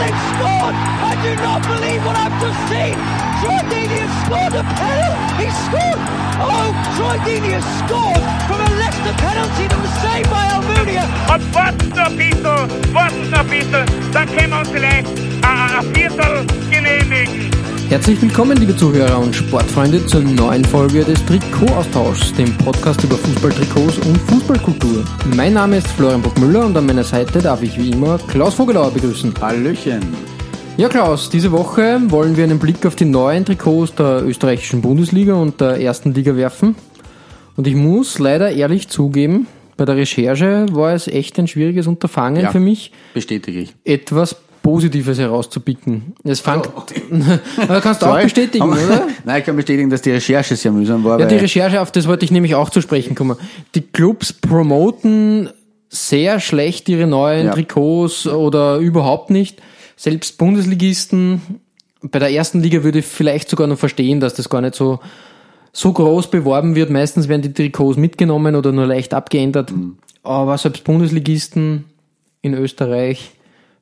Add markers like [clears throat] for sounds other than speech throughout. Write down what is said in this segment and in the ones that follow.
they've scored! I do not believe what I've just seen! Troy Deeney has scored a penalty! He scored! Oh, Troy Deeney has scored from a Leicester penalty that was saved by Almunia! Und warten noch ein bisschen, warten noch ein bisschen, dann können wir uns Herzlich willkommen, liebe Zuhörer und Sportfreunde, zur neuen Folge des Trikot-Austauschs, dem Podcast über Fußballtrikots und Fußballkultur. Mein Name ist Florian Bockmüller und an meiner Seite darf ich wie immer Klaus Vogelauer begrüßen. Hallöchen. Ja, Klaus, diese Woche wollen wir einen Blick auf die neuen Trikots der österreichischen Bundesliga und der ersten Liga werfen. Und ich muss leider ehrlich zugeben, bei der Recherche war es echt ein schwieriges Unterfangen Ja. für mich, Bestätige ich. etwas Positives herauszupicken. Es fängt, [laughs] Aber kannst du auch bestätigen, oder? [laughs] Nein, ich kann bestätigen, dass die Recherche sehr mühsam war. Ja, die Recherche, auf das wollte ich nämlich auch zu sprechen kommen. Die Clubs promoten sehr schlecht ihre neuen Ja. Trikots oder überhaupt nicht. Selbst Bundesligisten, bei der ersten Liga würde ich vielleicht sogar noch verstehen, dass das gar nicht so, so groß beworben wird. Meistens werden die Trikots mitgenommen oder nur leicht abgeändert. Mhm. Aber selbst Bundesligisten in Österreich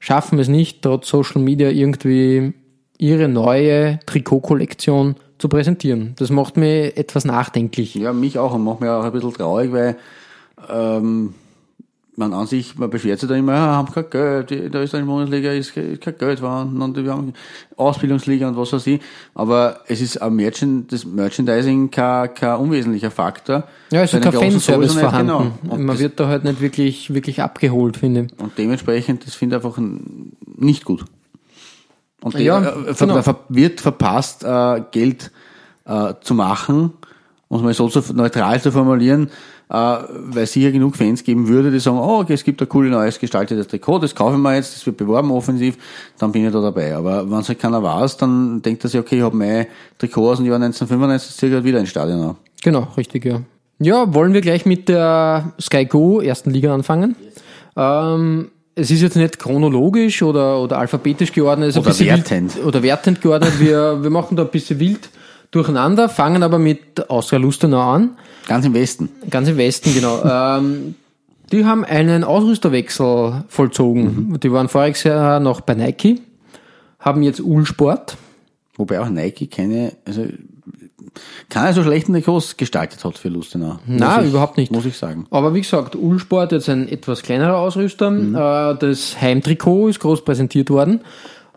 schaffen es nicht, trotz Social Media irgendwie ihre neue Trikotkollektion zu präsentieren. Das macht mir etwas nachdenklich. Ja, mich auch und macht mir auch ein bisschen traurig, weil ähm, man an sich, man beschwert sich da immer, ja, haben kein Geld, in der österreichischen Bundesliga ist, ke- ist kein Geld vorhanden und wir haben Ausbildungsliga und was weiß ich. Aber es ist am Merchant, das Merchandising kein, kein unwesentlicher Faktor. Ja, es ist kein Fanservice nicht, vorhanden. Genau. Und, Man wird da halt nicht wirklich, wirklich abgeholt, finde ich. und dementsprechend, das finde ich einfach nicht gut. Und Ja, ja, äh, genau. wird verpasst, äh, Geld äh, zu machen, um es mal so neutral zu formulieren, weil es sicher genug Fans geben würde, die sagen, oh, okay, es gibt ein cooles neues gestaltetes Trikot, das kaufen wir jetzt, das wird beworben offensiv, dann bin ich da dabei. Aber wenn es halt keiner weiß, dann denkt er sich, okay, ich habe mein Trikot aus dem Jahr 1995, ziehe ich halt wieder ins Stadion an. Genau, richtig, ja. Ja, wollen wir gleich mit der Sky Go ersten Liga anfangen? Ähm, es ist jetzt nicht chronologisch oder, oder alphabetisch geordnet. es ist ein Oder wertend. Wild, oder wertend geordnet. Wir, wir machen da ein bisschen wild durcheinander, fangen aber mit Austria Lustenau an. Ganz im Westen. Ganz im Westen, genau. [laughs] ähm, die haben einen Ausrüsterwechsel vollzogen. Die waren voriges Jahr noch bei Nike, haben jetzt Ulsport. Wobei auch Nike keine, also keine so schlechten Trikots gestaltet hat für Lustenau. Ich- überhaupt nicht. Muss ich sagen. Aber wie gesagt, Ulsport jetzt ein etwas kleinerer Ausrüster. Äh, das Heimtrikot ist groß präsentiert worden,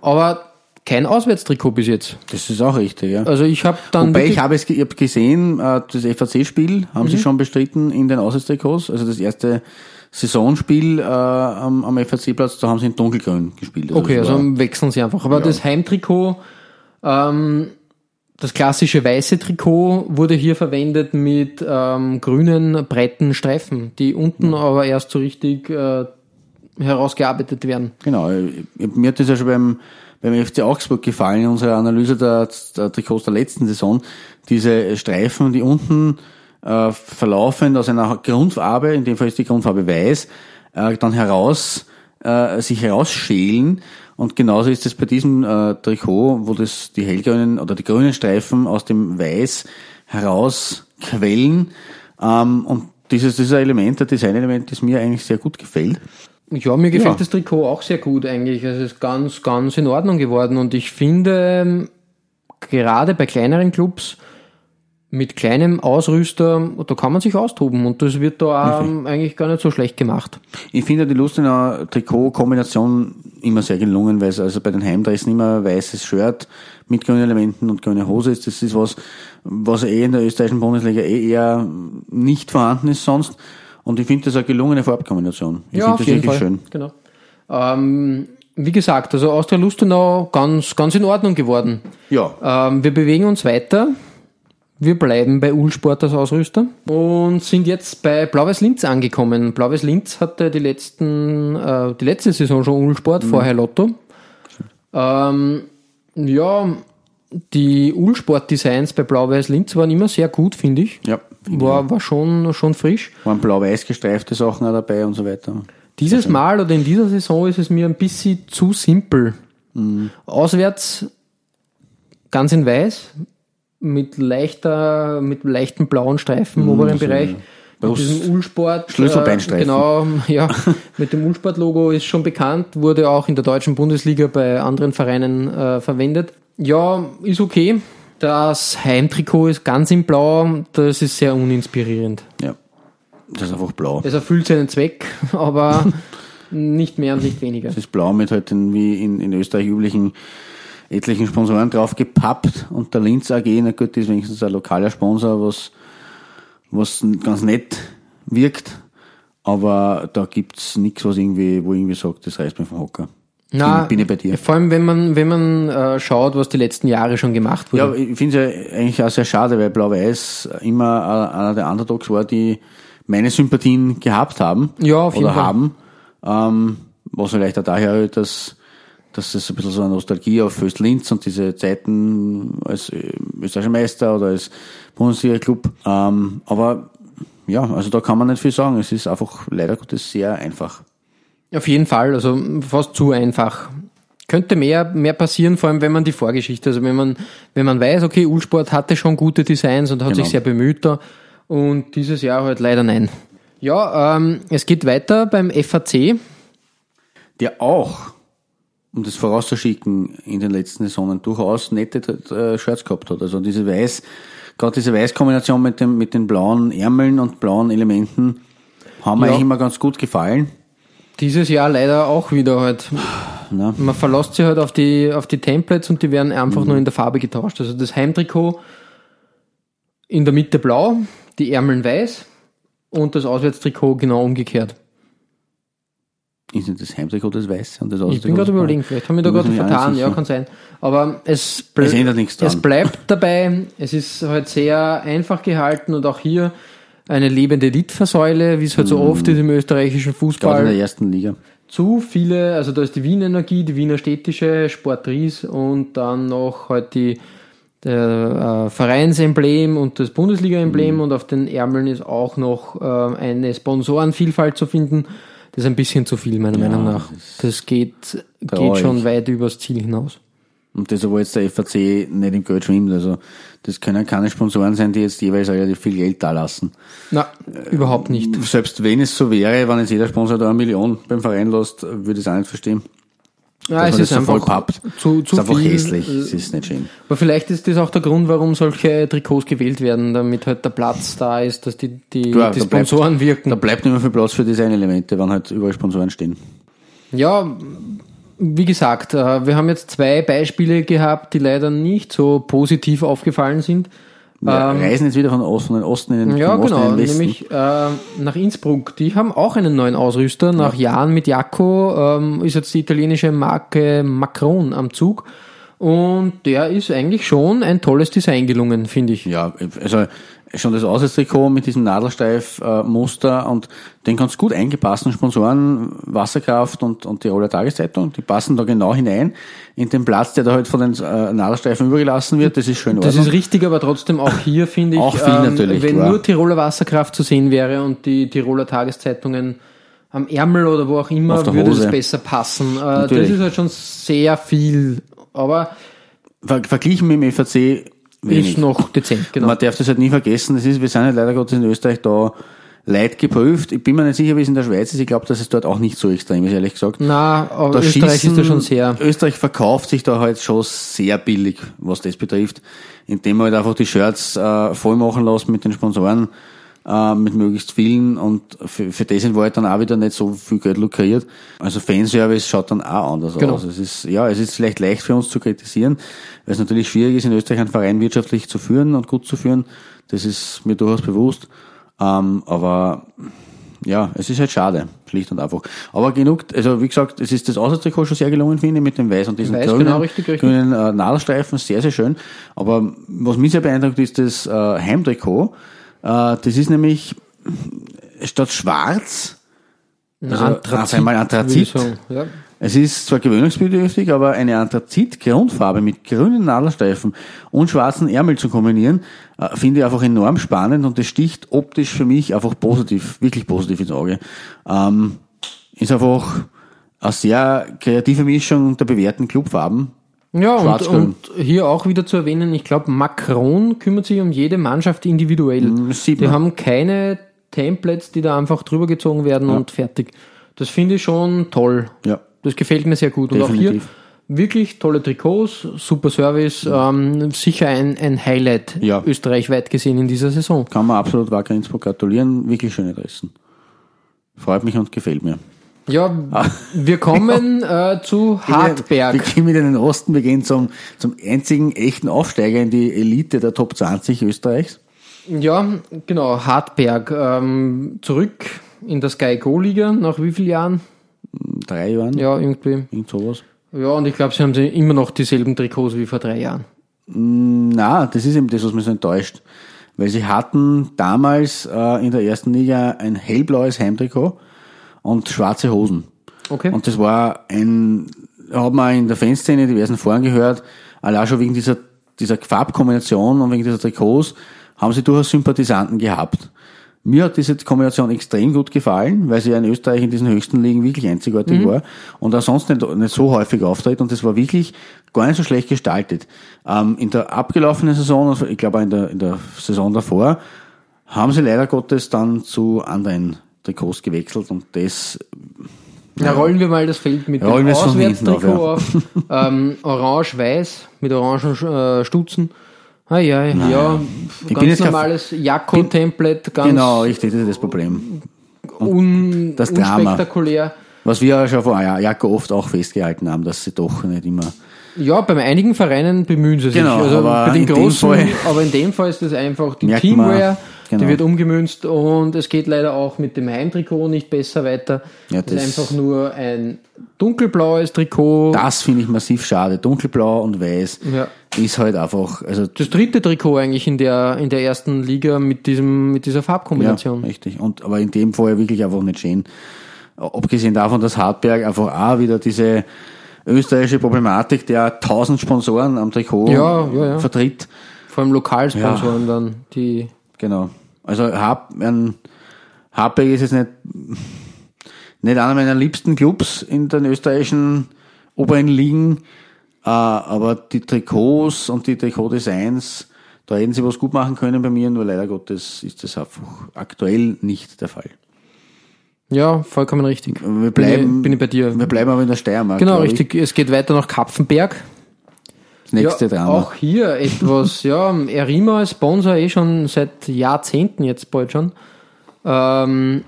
aber kein Auswärtstrikot bis jetzt. Das ist auch richtig, ja. Also ich habe dann Wobei ich habe es ich hab gesehen, äh, das FAC-Spiel haben Mhm. sie schon bestritten in den Auswärtstrikots. Also das erste Saisonspiel äh, am, am FAC-Platz, da haben sie in dunkelgrün gespielt. okay, das also war- wechseln sie einfach. Aber das Heimtrikot, ähm, das klassische weiße Trikot wurde hier verwendet mit ähm, grünen breiten Streifen, die unten aber erst so richtig äh, herausgearbeitet werden. Genau, mir hat das ja schon beim, beim FC Augsburg gefallen, in unserer Analyse der, Trikots der letzten Saison. Diese Streifen, die unten äh, verlaufend aus einer Grundfarbe, in dem Fall ist die Grundfarbe weiß, äh, dann heraus, äh, sich herausschälen. Und genauso ist es bei diesem äh, Trikot, wo das die hellgrünen oder die grünen Streifen aus dem Weiß herausquellen. Ähm, und dieses, dieses Element, der Designelement, das mir eigentlich sehr gut gefällt. Ja, mir gefällt Ja. das Trikot auch sehr gut eigentlich. Es ist ganz, ganz in Ordnung geworden und ich finde, ähm, gerade bei kleineren Clubs mit kleinem Ausrüster, da kann man sich austoben und das wird da ähm, eigentlich gar nicht so schlecht gemacht. Ich finde die Lustenau Trikot-Kombination immer sehr gelungen, weil es also bei den Heimdressen immer weißes Shirt mit grünen Elementen und grüne Hose ist. Das ist was, was eh in der österreichischen Bundesliga eh eher nicht vorhanden ist sonst. Und ich finde das eine gelungene Farbkombination. Ich finde das wirklich schön. Genau. Ähm, wie gesagt, also Austria Lustenau ganz, ganz in Ordnung geworden. Ja. Ähm, wir bewegen uns weiter. Wir bleiben bei Ulsport als Ausrüster und sind jetzt bei Blau-Weiß Linz angekommen. Blau-Weiß Linz hatte die letzten, äh, die letzte Saison schon Ulsport, vorher Lotto. Ähm, ja, die Ulsport-Designs bei Blau-Weiß Linz waren immer sehr gut, finde ich. Ja, War, war schon, schon frisch. waren blau-weiß gestreifte Sachen auch dabei und so weiter. Dieses Mal oder in dieser Saison ist es mir ein bisschen zu simpel. Auswärts ganz in weiß, mit leichter, mit leichten blauen Streifen im oberen Bereich. Mit Brust- diesem Ulsport. Schlüsselbeinstreifen. Äh, genau, [laughs] ja. mit dem Ulsport-Logo ist schon bekannt, wurde auch in der deutschen Bundesliga bei anderen Vereinen äh, verwendet. Ja, ist okay. Das Heimtrikot ist ganz in blau, das ist sehr uninspirierend. Ja. Das ist einfach blau. Es erfüllt seinen Zweck, [laughs] aber nicht mehr und nicht weniger. Das ist blau mit halt den, wie in, in Österreich üblichen etlichen Sponsoren drauf gepappt und der Linz AG, na gut, ist wenigstens ein lokaler Sponsor, was, was ganz nett wirkt, aber da gibt's nichts, was irgendwie, wo irgendwie sagt, das reißt mir vom Hocker. Na, bin, bin ich bei dir. Vor allem, wenn man, wenn man äh, schaut, was die letzten Jahre schon gemacht Ja, wurde. ich finde es ja eigentlich auch sehr schade, weil Blau-Weiß immer äh, einer der Underdogs war, die meine Sympathien gehabt haben. Ja, auf jeden oder Fall. haben. Ähm, was vielleicht auch daher dass, dass das ein bisschen so eine Nostalgie auf Föst Linz und diese Zeiten als äh, österreichischer Meister oder als Bundesliga-Club. Ähm, aber ja, also da kann man nicht viel sagen. Es ist einfach leider Gottes sehr einfach. Auf jeden Fall, also fast zu einfach. Könnte mehr, mehr passieren, vor allem wenn man die Vorgeschichte, also wenn man, wenn man weiß, okay, Ulsport hatte schon gute Designs und hat Genau. sich sehr bemüht da und dieses Jahr halt leider nein. Ja, ähm, es geht weiter beim FAC. der auch, um das vorauszuschicken, in den letzten Saisonen durchaus nette äh, Shirts gehabt hat. Also diese Weiß, gerade diese Weißkombination mit dem, mit den blauen Ärmeln und blauen Elementen haben mir Ja. eigentlich immer ganz gut gefallen. Dieses Jahr leider auch wieder halt. [sighs] Ne? Man verlässt sich halt auf die, auf die Templates und die werden einfach nur in der Farbe getauscht. Also das Heimtrikot in der Mitte blau, die Ärmeln weiß und das Auswärtstrikot genau umgekehrt. Ist nicht das Heimtrikot das Weiße und das Ich bin gerade überlegen, vielleicht haben wir da Da gerade vertan, ja, kann sein. Aber es, ble Es ändert nichts dran. es bleibt dabei, es ist halt sehr einfach gehalten und auch hier eine lebende Litfaßsäule, wie es halt so oft ist im österreichischen Gerade in Fußball. der ersten Liga. Zu viele, also da ist die Wien Energie, die Wiener Städtische, Sport Ries und dann noch halt die der, äh, Vereinsemblem und das Bundesliga-Emblem Mhm. und auf den Ärmeln ist auch noch äh, eine Sponsorenvielfalt zu finden. Das ist ein bisschen zu viel, meiner Meinung nach. Das geht, geht schon weit übers Ziel hinaus. Und das, wo jetzt der FAC nicht im Geld schwimmt. Also das können keine Sponsoren sein, die jetzt jeweils relativ viel Geld da lassen. Na, überhaupt nicht. Selbst wenn es so wäre, wenn jetzt jeder Sponsor da eine Million beim Verein lässt, würde ich es auch nicht verstehen. Ja, es ist so einfach zu, zu ist einfach viel. hässlich. Es ist nicht schön. Aber vielleicht ist das auch der Grund, warum solche Trikots gewählt werden, damit halt der Platz da ist, dass die, die, Klar, die da bleibt- Sponsoren wirken. Da bleibt nicht mehr viel Platz für Designelemente, wenn halt überall Sponsoren stehen. Ja, wie gesagt, äh, wir haben jetzt zwei Beispiele gehabt, die leider nicht so positiv aufgefallen sind. Wir reisen jetzt wieder von Osten, von den Osten in den, Ähm, Ja, Osten genau, in den Westen. nämlich äh, nach Innsbruck. Die haben auch einen neuen Ausrüster. Nach Jahren mit Jacco ähm, ist jetzt die italienische Marke Macron am Zug. Und der ist eigentlich schon ein tolles Design gelungen, finde ich. Ja, also schon das Auswärtstrikot mit diesem Nadelsteif-Muster und den ganz gut eingepassten Sponsoren, Wasserkraft und, und die Roller Tageszeitung, die passen da genau hinein in den Platz, der da halt von den äh, Nadelstreifen übergelassen wird. Das ist schön Das ist richtig, aber trotzdem auch hier finde ich, ähm, Auch viel natürlich, wenn klar. nur Tiroler Wasserkraft zu sehen wäre und die Tiroler Tageszeitungen am Ärmel oder wo auch immer, würde Hose. besser passen. Äh, das ist halt schon sehr viel, aber Ver verglichen mit dem FAC wenig. ist noch dezent, [laughs] genau. Man darf das halt nie vergessen. Das ist, wir sind halt leider Gottes in Österreich da leid geprüft. Ich bin mir nicht sicher, wie es in der Schweiz ist. Ich glaube, dass es dort auch nicht so extrem ist, ehrlich gesagt. Na, aber Da Österreich schießen- ist da schon sehr. Österreich verkauft sich da halt schon sehr billig, was das betrifft, indem man halt einfach die Shirts äh, voll machen lässt mit den Sponsoren, äh, mit möglichst vielen und für, für das sind wir halt dann auch wieder nicht so viel Geld lukriert. Also Fanservice schaut dann auch anders Genau. aus. Es ist, ja, es ist vielleicht leicht für uns zu kritisieren, weil es natürlich schwierig ist, in Österreich einen Verein wirtschaftlich zu führen und gut zu führen. Das ist mir durchaus bewusst. Ähm, aber ja, es ist halt schade, schlicht und einfach. Aber genug, also wie gesagt, es ist das Auswärtstrikot schon sehr gelungen, finde ich, mit dem Weiß und diesen Weiß, grünen, genau, richtig, richtig. grünen äh, Nadelstreifen, sehr, sehr schön. Aber was mich sehr beeindruckt, ist das äh, Heimtrikot. Äh, das ist nämlich statt schwarz, Na, also auf einmal Anthrazit, Ja. Es ist zwar gewöhnungsbedürftig, aber eine Anthrazit-Grundfarbe mit grünen Nadelstreifen und schwarzen Ärmel zu kombinieren, äh, finde ich einfach enorm spannend und das sticht optisch für mich einfach positiv, wirklich positiv ins Auge. Ähm, ist einfach eine sehr kreative Mischung der bewährten Clubfarben. Ja, und, und hier auch wieder zu erwähnen, ich glaube, Macron kümmert sich um jede Mannschaft individuell. Mm, sieht Die man. haben keine Templates, die da einfach drüber gezogen werden und fertig. Das finde ich schon toll. Ja. Das gefällt mir sehr gut. Und auch hier Definitiv. wirklich tolle Trikots, super Service, ähm, sicher ein, ein Highlight Ja. österreichweit gesehen in dieser Saison. Kann man absolut Wacker Innsbruck gratulieren. Wirklich schöne Dressen. Freut mich und gefällt mir. Ja, wir [laughs] kommen äh, zu Wir Hartberg. gehen wieder in den Osten. Wir gehen zum, zum einzigen echten Aufsteiger in die Elite der Top 20 Österreichs. Ja, genau, Hartberg. Ähm, zurück in der Sky Go Liga nach wie vielen Jahren? Drei Jahren. Ja, irgendwie. Irgend sowas. Ja, und ich glaube, sie haben sie immer noch dieselben Trikots wie vor drei Jahren. Na, das ist eben das, was mich so enttäuscht. Weil sie hatten damals äh, in der ersten Liga ein hellblaues Heimtrikot und schwarze Hosen. Okay. Und das war ein, hat man in der Fanszene diversen Foren gehört, allein schon wegen dieser, dieser Farbkombination und wegen dieser Trikots haben sie durchaus Sympathisanten gehabt. Mir hat diese Kombination extrem gut gefallen, weil sie ja in Österreich in diesen höchsten Ligen wirklich einzigartig war und ansonsten nicht, nicht so häufig auftritt und das war wirklich gar nicht so schlecht gestaltet. Ähm, in der abgelaufenen Saison, also ich glaube auch in der, in der Saison davor, haben sie leider Gottes dann zu anderen Trikots gewechselt und das Na, rollen wir mal das Feld mit Rollen dem Auswärtstrikot auf, auf. ähm, Orange-Weiß mit orangen äh, Stutzen. Ah ja, ja, bin ganz jetzt kein- normales Jakko-Template, ganz Genau, richtig, das ist das Problem. un, das Drama. unspektakulär. Was wir ja schon vor ja, Jacko oft auch festgehalten haben, dass sie doch nicht immer. Ja, bei einigen Vereinen bemühen sie sich. Genau, also aber bei den in dem großen, Fall- aber in dem Fall ist das einfach die Merkt Teamwear, genau. die wird umgemünzt und es geht leider auch mit dem Heimtrikot nicht besser weiter. Ja, das, ist das- einfach nur ein dunkelblaues Trikot. Das finde ich massiv schade. Dunkelblau und weiß Ja. ist halt einfach, also Das dritte Trikot eigentlich in der, in der ersten Liga mit diesem, mit dieser ja, Farbkombination. richtig. Und aber in dem Fall wirklich einfach nicht schön. Abgesehen davon, dass Hartberg einfach auch wieder diese österreichische Problematik der tausend Sponsoren am Trikot Ja, ja, ja. vertritt. Vor allem Lokalsponsoren dann, die, Genau. Also Hab, ein, Hartberg ist jetzt nicht, nicht einer meiner liebsten Clubs in den österreichischen oberen Ligen, äh, aber die Trikots und die Trikotdesigns, da hätten sie was gut machen können bei mir, nur leider Gottes ist das einfach aktuell nicht der Fall. Ja, vollkommen richtig. Wir bleiben, bin, ich, bin ich bei dir. Wir bleiben aber in der Steiermark. Genau, glaub ich. richtig. Es geht weiter nach Kapfenberg. Das nächste ja, Drama. Auch hier etwas, [laughs] ja, Erima als Sponsor eh schon seit Jahrzehnten jetzt bald schon. Ähm,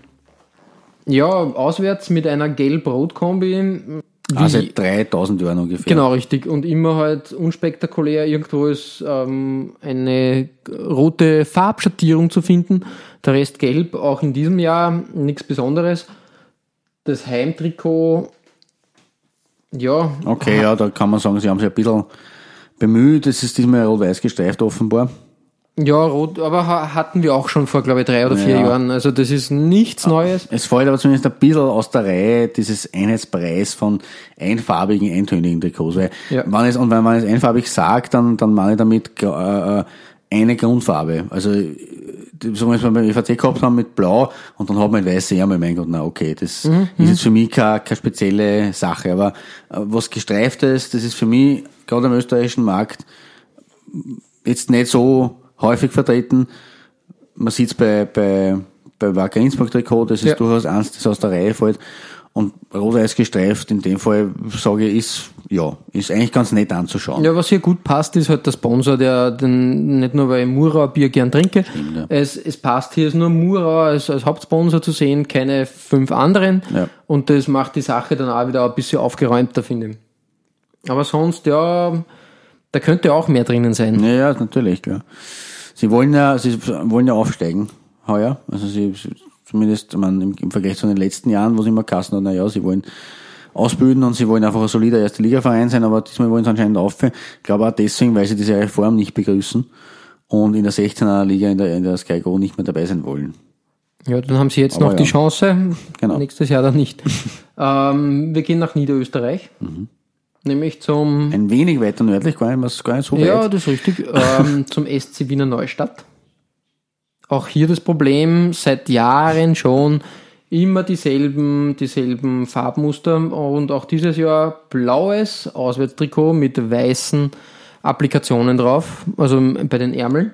ja, auswärts mit einer gelb-rot-Kombi. Ah, seit 3000 Jahren ungefähr. Genau, richtig. Und immer halt unspektakulär. Irgendwo ist ähm, eine rote Farbschattierung zu finden. Der Rest gelb, auch in diesem Jahr nichts Besonderes. Das Heimtrikot, ja, Okay, ja, da kann man sagen, sie haben sich ein bisschen bemüht. Es ist diesmal rot-weiß gestreift offenbar. Ja, rot, aber ha- hatten wir auch schon vor, glaube ich, drei oder vier Ja. Jahren. Also das ist nichts Neues. Es fällt aber zumindest ein bisschen aus der Reihe dieses Einheitspreis von einfarbigen, eintönigen Trikots. Weil Ja. wenn es, und wenn man es einfarbig sagt, dann, dann meine ich damit gra- äh, eine Grundfarbe. Also, äh, so wie wir beim EVC gehabt haben mit Blau und dann hat man weiße Ärmel. Mein Gott, na okay, das ist jetzt für mich keine, keine spezielle Sache. Aber äh, was gestreiftes, das ist für mich, gerade am österreichischen Markt, jetzt nicht so häufig vertreten. Man sieht es bei, bei, bei Wacker Innsbruck Trikot, das ist Ja. durchaus eins, das aus der Reihe fällt. Und rot-weiß gestreift, in dem Fall, sage ich, ist, ja, ist eigentlich ganz nett anzuschauen. Ja, was hier gut passt, ist halt der Sponsor, der den, nicht nur weil ich Murau Bier gern trinke, ja. es, es passt hier ist nur Murau als, als Hauptsponsor zu sehen, keine fünf anderen. Ja. Und das macht die Sache dann auch wieder ein bisschen aufgeräumter, finde ich. Aber sonst, ja, da könnte auch mehr drinnen sein. Ja, ja, natürlich, klar. Sie wollen ja, sie wollen ja aufsteigen, heuer. Also sie, zumindest, meine, im, im Vergleich zu den letzten Jahren, wo sie immer kassen na ja, sie wollen ausbilden und sie wollen einfach ein solider erste Liga-Verein sein, aber diesmal wollen sie anscheinend aufhören. Ich glaube auch deswegen, weil sie diese Reform nicht begrüßen und in der 16er Liga in der, in der Sky Go nicht mehr dabei sein wollen. Ja, dann haben sie jetzt Aber noch die ja. Chance. Genau. Nächstes Jahr dann nicht. [laughs] ähm, wir gehen nach Niederösterreich. Mhm. Nämlich zum, Ein wenig weiter nördlich, gar nicht, was- gar nicht so ja, weit. das ist richtig, ähm, [laughs] zum SC Wiener Neustadt. Auch hier das Problem, seit Jahren schon immer dieselben, dieselben Farbmuster und auch dieses Jahr blaues Auswärtstrikot mit weißen Applikationen drauf, also bei den Ärmeln.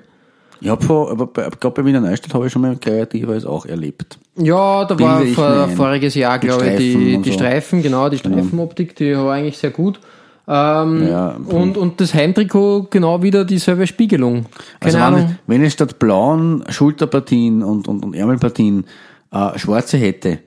Ich habe vor, aber bei- gerade bei Wiener Neustadt habe ich schon mal kreatives auch erlebt. Ja, da war Bilde ich vor, voriges Jahr, glaube ich, die, die so. Streifen, genau, die Streifenoptik, die war eigentlich sehr gut. Ähm, Ja, und, und das Heimtrikot genau wieder dieselbe Spiegelung. Keine Also Ahnung. wenn, es statt blauen Schulterpartien und, und, und Ärmelpartien äh, schwarze hätte,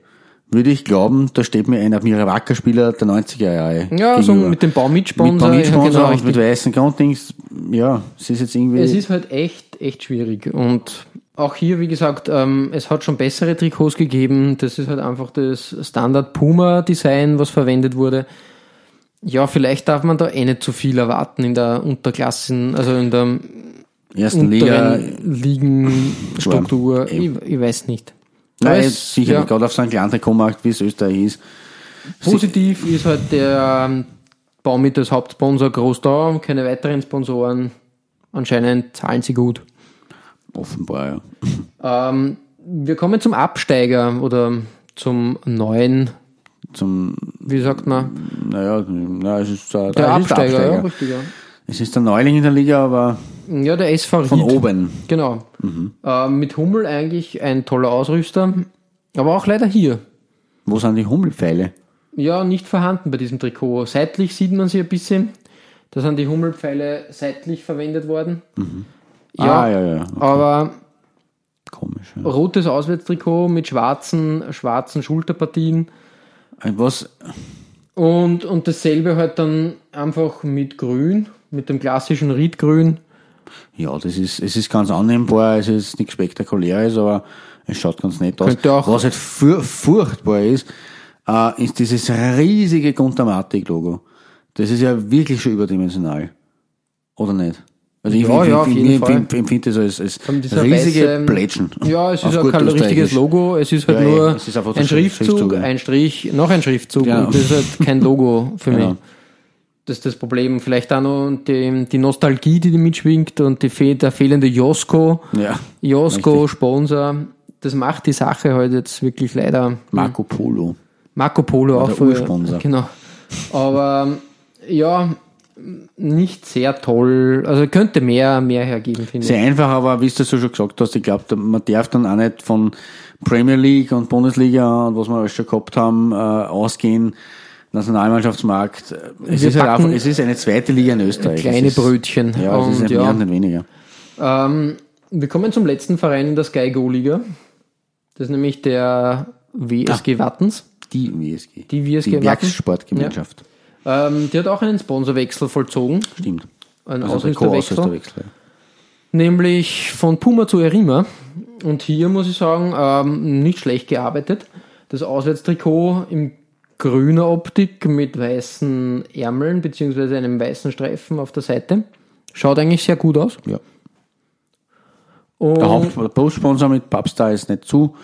würde ich glauben, da steht mir ein Admira-Wacker-Spieler der 90er Jahre Ja, so gegenüber. mit dem Baumit-Sponsor. mit ja, Baumit-Sponsor genau, und mit weißen Grunddings. Ja, es ist jetzt irgendwie... Es ist halt echt, echt schwierig. Und auch hier, wie gesagt, ähm, es hat schon bessere Trikots gegeben. Das ist halt einfach das Standard Puma Design, was verwendet wurde. Ja, vielleicht darf man da eh nicht zu viel erwarten in der Unterklassen, also in der ersten Liga. Ligenstruktur. Ich, ich weiß nicht. Nein, es- sicher, ja, gerade auf so einem kleinen Trikotmarkt, wie es Österreich ist. Positiv ist halt der ähm, Baumit als Hauptsponsor groß da, keine weiteren Sponsoren. Anscheinend zahlen sie gut. Offenbar, ja. Ähm, wir kommen zum Absteiger oder zum neuen, Zum, wie sagt man, naja, na, es ist der, der ist Absteiger, ja, richtig, ja. Es ist der Neuling in der Liga, aber Ja, der SV von Ried. oben. Genau. Äh, mit Hummel eigentlich ein toller Ausrüster, aber auch leider hier. Wo sind die Hummelpfeile? Ja, nicht vorhanden bei diesem Trikot. Seitlich sieht man sie ein bisschen. Da sind die Hummelpfeile seitlich verwendet worden. Ja, ah, ja, ja. aber Komisch. Ja. rotes Auswärtstrikot mit schwarzen, schwarzen Schulterpartien. Was, Und, und dasselbe halt dann einfach mit Grün, mit dem klassischen Riedgrün. ja, das ist, es ist ganz annehmbar, es ist nichts Spektakuläres, aber es schaut ganz nett aus. Was halt fur furchtbar ist, äh, ist dieses riesige Guntermatic-Logo. Das ist ja wirklich schon überdimensional. Oder nicht? Also ich, Ja, ja, ich, ich, empfinde das als, als riesige weiße- Plätschen. Ja, es ist auch kein richtiges. Logo, es ist halt Ja, nur ist ein Schriftzug, Schriftzug, ein Strich, noch ein Schriftzug Genau. und das ist halt kein Logo für Genau. mich. Das ist das Problem. Vielleicht auch noch die, die Nostalgie, die, die mitschwingt und die, der fehlende Josko, Ja. Josko, Richtig. Sponsor. Das macht die Sache halt jetzt wirklich leider. Marco Polo. Marco Polo auch der. Ursponsor. Genau. Aber ja, nicht sehr toll. Also könnte mehr, mehr hergeben, finde ich. Sehr einfach, aber wie du so schon gesagt hast, ich glaube, man darf dann auch nicht von Premier League und Bundesliga und was wir alles schon gehabt haben, äh, ausgehen. Nationalmannschaftsmarkt. Es Wir ist, halt einfach, es ist eine zweite Liga in Österreich. Kleine es ist, Brötchen. Ja, es ist Und ein mehr ja, und nicht weniger. ähm, wir kommen zum letzten Verein in der Sky Go Liga. Das ist nämlich der WSG Wattens. Die WSG. Die WSG Die Wattens. Werkssportgemeinschaft. Ähm, die hat auch einen Sponsorwechsel vollzogen. Stimmt. Einen Also Ausrüsterwechsel. Trikot-Ausrüsterwechsel. Nämlich von Puma zu Erima. Und hier muss ich sagen, ähm, nicht schlecht gearbeitet. Das Auswärtstrikot im grüner Optik mit weißen Ärmeln beziehungsweise einem weißen Streifen auf der Seite. Schaut eigentlich sehr gut aus. Ja. Und Der Hauptsponsor mit Papstar ist nicht zu.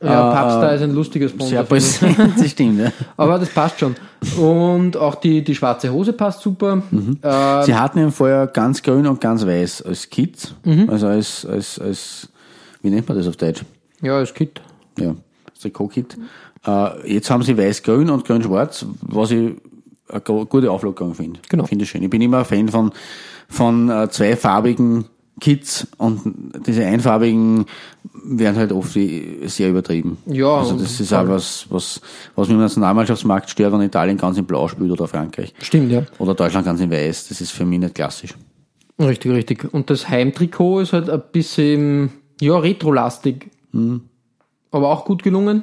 Ja, äh, Papstar ist ein lustiger Sponsor. Sehr präsent, [laughs] das stimmt. Ja. Aber das passt schon. Und auch die, die schwarze Hose passt super. Mhm. Äh, Sie hatten ihn vorher ganz grün und ganz weiß als Kit. Mhm. Also als, als, als, wie nennt man das auf Deutsch? ja, es gibt. Ja, das Trikot-Kit. Äh, jetzt haben sie weiß-grün und grün-schwarz, was ich eine gute Auflockerung finde. Genau. Finde ich schön. Ich bin immer ein Fan von, von äh, zweifarbigen Kits und diese einfarbigen werden halt oft wie- sehr übertrieben. Ja, Also das ist auch was, was, was mir im Nationalmannschaftsmarkt stört, wenn Italien ganz in Blau spielt oder Frankreich. Stimmt, ja. Oder Deutschland ganz in Weiß. Das ist für mich nicht klassisch. Richtig, richtig. Und das Heimtrikot ist halt ein bisschen, ja, retrolastig. Mhm. Aber auch gut gelungen.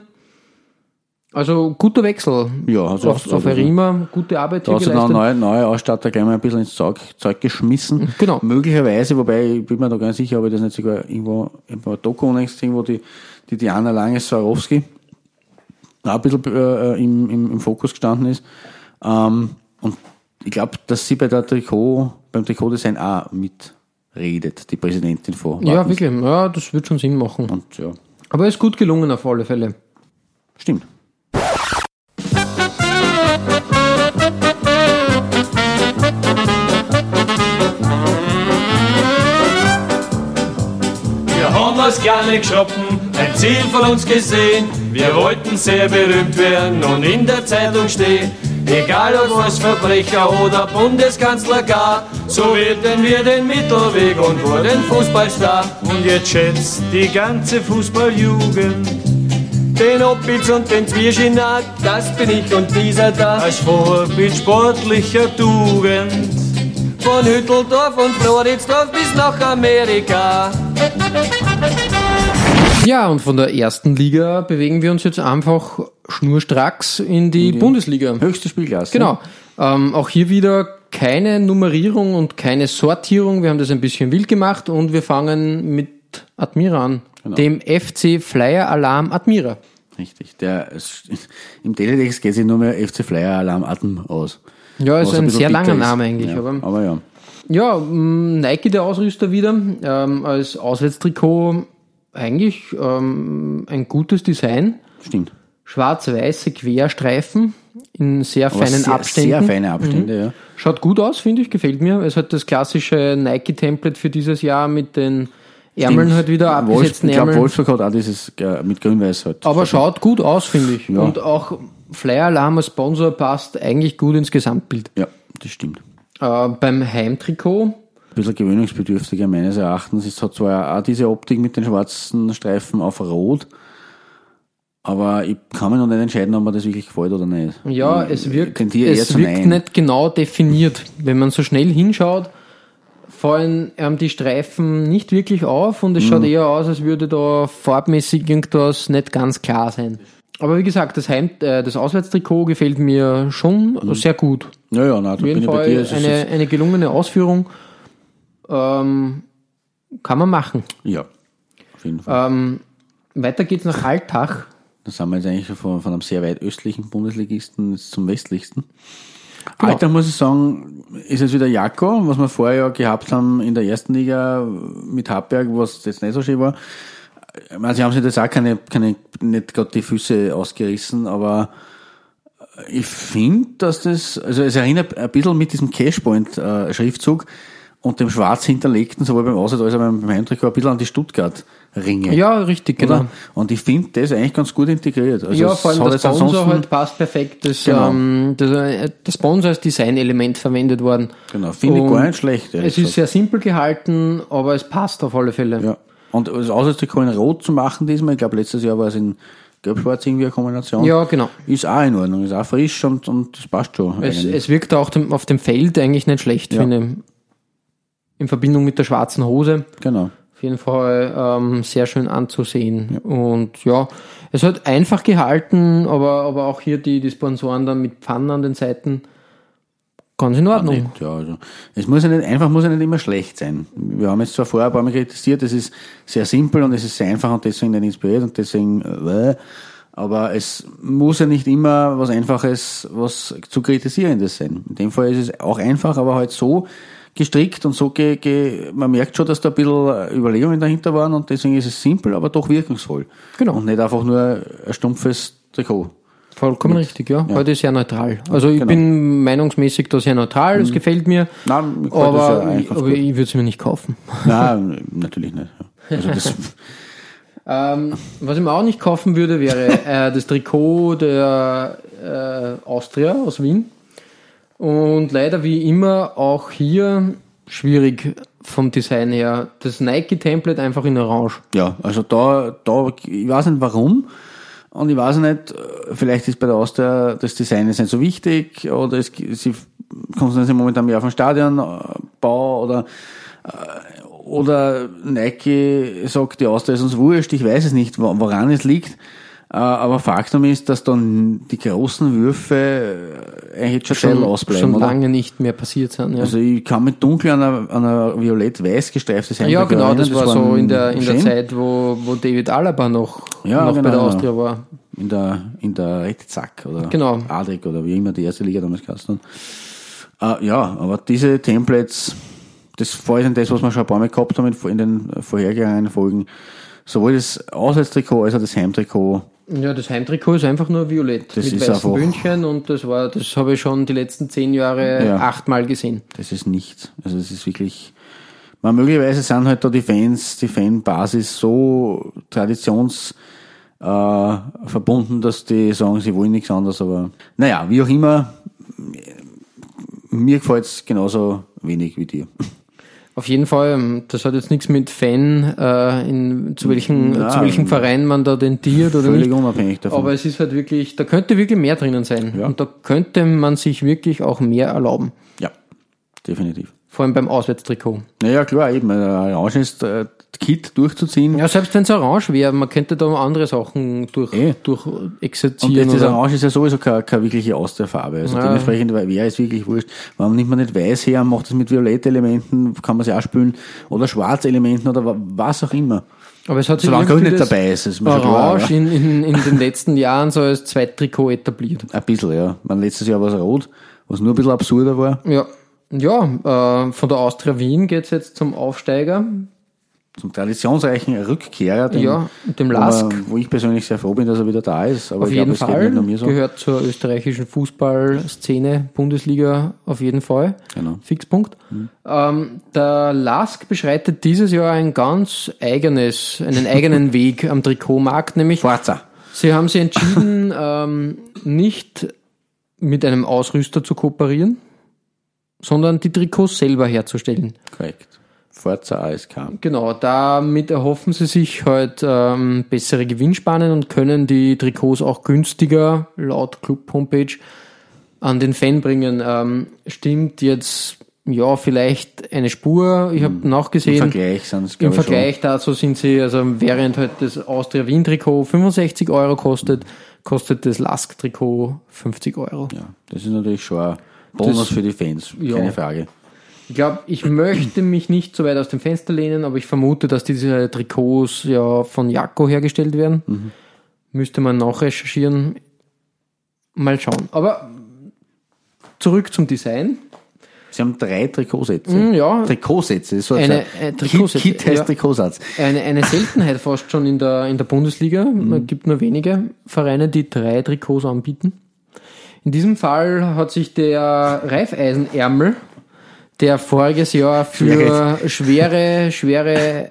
Also guter Wechsel. Ja, also auf, auf Erima, gute Arbeit Da hat sich dann neue, neue Ausstatter gleich mal ein bisschen ins Zeug, Zeug geschmissen. Genau. Möglicherweise, wobei ich bin mir da gar nicht sicher, ob ich das nicht sogar irgendwo, irgendwo ein Doku unlängst gesehen, wo die, die Diana Lange-Swarovski auch ein bisschen äh, im, im, im Fokus gestanden ist. Ähm, und ich glaube, dass sie bei der Trikot, beim Trikotdesign auch mitredet, die Präsidentin von Ja, wirklich. Ja, das wird schon Sinn machen. Und ja, Aber ist gut gelungen auf alle Fälle. Stimmt. Kleine Geschoppen ein Ziel von uns gesehen. Wir wollten sehr berühmt werden und in der Zeitung stehen. Egal ob als Verbrecher oder Bundeskanzler gar, so wählten wir den Mittelweg und wurden Fußballstar. Und jetzt schätzt die ganze Fußballjugend den Opitz und den Zwieschinack, das bin ich und dieser da, als Vorbild sportlicher Tugend. Von Hütteldorf und Floridsdorf bis nach Amerika. Ja, und von der ersten Liga bewegen wir uns jetzt einfach schnurstracks in die, Bundesliga. Höchste Spielklasse. Genau. Ähm, auch hier wieder keine Nummerierung und keine Sortierung. Wir haben das ein bisschen wild gemacht und wir fangen mit Admira an. Genau. Dem FC Flyer Alarm Admira. Richtig. Der, ist- Im Teletext geht sich nur mehr FC Flyer Alarm Atem aus. Ja, ist ein bisschen sehr langer. Name eigentlich. Ja, Aber aber ja. ja, Nike der Ausrüster wieder. Ähm, als Auswärtstrikot eigentlich ähm, ein gutes Design. Stimmt. Schwarz-weiße Querstreifen in sehr Aber feinen sehr, Abständen. Sehr feine Abstände, ja. Schaut gut aus, finde ich, gefällt mir. Es hat das klassische Nike-Template für dieses Jahr mit den Ärmeln halt wieder Wolf, abgesetzten ich glaube, Ärmeln. Wolfsburg hat auch dieses äh, mit grün-weiß halt. Aber schaut gut aus, finde ich. Ja. Und auch Flyer Alarm als Sponsor passt eigentlich gut ins Gesamtbild. Ja, das stimmt. Äh, beim Heimtrikot, bisschen gewöhnungsbedürftiger meines Erachtens. Es hat zwar auch diese Optik mit den schwarzen Streifen auf Rot, aber ich kann mir noch nicht entscheiden, ob mir das wirklich gefällt oder nicht. ja, es wirkt, es wirkt Nein. nicht genau definiert. Wenn man so schnell hinschaut, fallen ähm, die Streifen nicht wirklich auf und es Mhm. schaut eher aus, als würde da farbmäßig irgendwas nicht ganz klar sein. Aber wie gesagt, das Heim, äh, das Auswärtstrikot gefällt mir schon sehr gut. Ja, ja, da Auf jeden Fall eine, eine gelungene Ausführung. Ähm, kann man machen. ja, auf jeden Fall. Ähm, weiter geht's nach Altach. Da sind wir jetzt eigentlich schon von, von einem sehr weit östlichen Bundesligisten zum westlichsten. Genau. Alter, muss ich sagen, ist jetzt wieder Jako, was wir vorher ja gehabt haben in der ersten Liga mit Hartberg, was jetzt nicht so schön war. Ich meine, sie haben sich jetzt auch keine, keine, nicht gerade die Füße ausgerissen, aber ich finde, dass das, also es erinnert ein bisschen mit diesem Cashpoint-Schriftzug und dem schwarz hinterlegten, sowohl beim Ausland als auch beim Heimtrikot, ein bisschen an die Stuttgart-Ringe. Ja, richtig, genau. Oder? Und ich finde das eigentlich ganz gut integriert. Also ja, vor allem jetzt Sponsor halt passt perfekt. Das, Genau. ähm, das, äh, das Sponsor als Designelement verwendet worden. Genau, finde ich gar nicht schlecht. Es ist sehr simpel gehalten, aber es passt auf alle Fälle. ja. Und das Auswärtstrikot in Rot zu machen diesmal, ich glaube letztes Jahr war es in Gelb-Schwarz irgendwie eine Kombination. Ja, genau. Ist auch in Ordnung, ist auch frisch und, und das passt schon. Es, es wirkt auch dem, auf dem Feld eigentlich nicht schlecht, Ja. finde ich. In Verbindung mit der schwarzen Hose. genau. Auf jeden Fall ähm, sehr schön anzusehen. Und ja, es hat einfach gehalten, aber, aber auch hier die, die Sponsoren dann mit Pfannen an den Seiten. Ganz in Ordnung. Nicht, ja, also. Es muss ja nicht, einfach muss ja nicht immer schlecht sein. Wir haben jetzt zwar vorher ein paar Mal kritisiert, es ist sehr simpel und es ist sehr einfach und deswegen nicht inspiriert und deswegen, äh, aber es muss ja nicht immer was Einfaches, was zu kritisierendes sein. In dem Fall ist es auch einfach, aber halt so gestrickt und so, ge, ge, man merkt schon, dass da ein bisschen Überlegungen dahinter waren und deswegen ist es simpel, aber doch wirkungsvoll. Genau. Und nicht einfach nur ein stumpfes Trikot. Vollkommen richtig, ja. Heute sehr neutral. Also ich Genau. bin meinungsmäßig da sehr neutral, das gefällt mir. Nein, mir ja aber eigentlich ich, aber ich würde es mir nicht kaufen. Nein, natürlich nicht. ja. Also das, [laughs] Ähm, was ich mir auch nicht kaufen würde, wäre äh, das Trikot der äh, Austria aus Wien. Und leider wie immer auch hier schwierig vom Design her. Das Nike-Template einfach in Orange. Ja, also da, da, ich weiß nicht warum. Und ich weiß nicht, vielleicht ist bei der Austria das Design jetzt nicht so wichtig oder es, sie konzentrieren sich momentan mehr auf den Stadionbau oder, äh, oder Nike sagt, die Austria ist uns wurscht, ich weiß es nicht, wo- woran es liegt. Äh, Aber Faktum ist, dass dann die großen Würfe äh, eigentlich schon, schon ausbleiben. schon oder? lange nicht mehr passiert sind. Ja, Also ich kann mit dunkel an einer, an einer violett-weiß gestreiftes ja genau, das erinnern. war so in der, in der. Zeit, wo, wo David Alaba noch, Ja, noch genau, bei der genau. Austria war. in der, in der Rettzack oder Genau. Adrik oder wie immer die erste Liga damals geheißen hat. Äh, ja, aber diese Templates, das vor allem das, was wir schon ein paar Mal gehabt haben in- den vorhergegangenen Folgen, sowohl das Auswärtstrikot als auch das Heimtrikot. Ja, das Heimtrikot ist einfach nur violett Das mit ist weißen Bündchen und das war, das habe ich schon die letzten zehn Jahre Ja. achtmal gesehen. Das ist nichts. Also es ist wirklich. Man, möglicherweise sind halt da die Fans, die Fanbasis so traditions äh, verbunden, dass die sagen, sie wollen nichts anderes, aber naja, wie auch immer, mir gefällt's genauso wenig wie dir. Auf jeden Fall, ähm, das hat jetzt nichts mit Fan, äh, in, zu, welchen, Nein. zu welchem Verein man da tendiert oder Völlig nicht. unabhängig davon. Aber es ist halt wirklich, da könnte wirklich mehr drinnen sein. Ja. Und da könnte man sich wirklich auch mehr erlauben. ja, definitiv. Vor allem beim Auswärtstrikot. Naja, klar, eben, ein Orange ist äh, Kit durchzuziehen. Ja, selbst wenn es orange wäre, man könnte da andere Sachen durch, Eh. durch Und exerzieren. ist oder- Orange ist ja sowieso keine, keine wirkliche Austerfarbe. Also Ja. dementsprechend wäre es wirklich wurscht. Warum nimmt man nicht weiß her, macht es mit Violett-Elementen, kann man sie auch spülen, oder Schwarz-Elementen oder wa- was auch immer. Aber es hat sich Solange Grün nicht das dabei ist, ist schon klar. Orange Ja. in, in, in den letzten Jahren so als Zweittrikot etabliert. Ein bisschen, ja. Man, letztes Jahr war es rot, was nur ein bisschen absurder war. Ja, ja äh, von der Austria Wien geht's jetzt zum Aufsteiger. Zum traditionsreichen Rückkehrer, den, Ja, dem wo, Lask. man- wo ich persönlich sehr froh bin, dass er wieder da ist. Aber Auf ich jeden glaube, es geht Fall. nur mir so. Gehört zur österreichischen Fußballszene, Bundesliga auf jeden Fall. Genau. Fixpunkt. Ähm, der Lask beschreitet dieses Jahr ein ganz eigenes, einen eigenen [laughs] Weg am Trikotmarkt, nämlich Forza. Sie haben sich entschieden, ähm, nicht mit einem Ausrüster zu kooperieren, sondern die Trikots selber herzustellen. Korrekt. Forza ASK. Genau, damit erhoffen sie sich halt ähm, bessere Gewinnspannen und können die Trikots auch günstiger laut Club Homepage an den Fan bringen. Ähm, stimmt jetzt ja vielleicht eine Spur. Ich habe Im nachgesehen. Vergleich sind es, Im Vergleich dazu sind sie, also während halt das Austria Wien Trikot 65 Euro kostet, kostet das Lask Trikot 50 Euro. Ja, das ist natürlich schon ein Bonus Das- für die Fans, Ja. keine Frage. Ich glaube, ich möchte mich nicht so weit aus dem Fenster lehnen, aber ich vermute, dass diese Trikots ja von Jakko hergestellt werden. Mhm. Müsste man nachrecherchieren. Mal schauen. Aber zurück zum Design. Sie haben drei Trikotsätze. Hm, ja. Trikotsätze, so Eine, ein äh, Kit, Trikotsätze, Kit heißt ja. Trikotsatz. Eine, eine Seltenheit fast schon in der, in der Bundesliga. [laughs] Mhm. Man gibt nur wenige Vereine, die drei Trikots anbieten. In diesem Fall hat sich der Reifeisenärmel, der voriges Jahr für schwere, schwere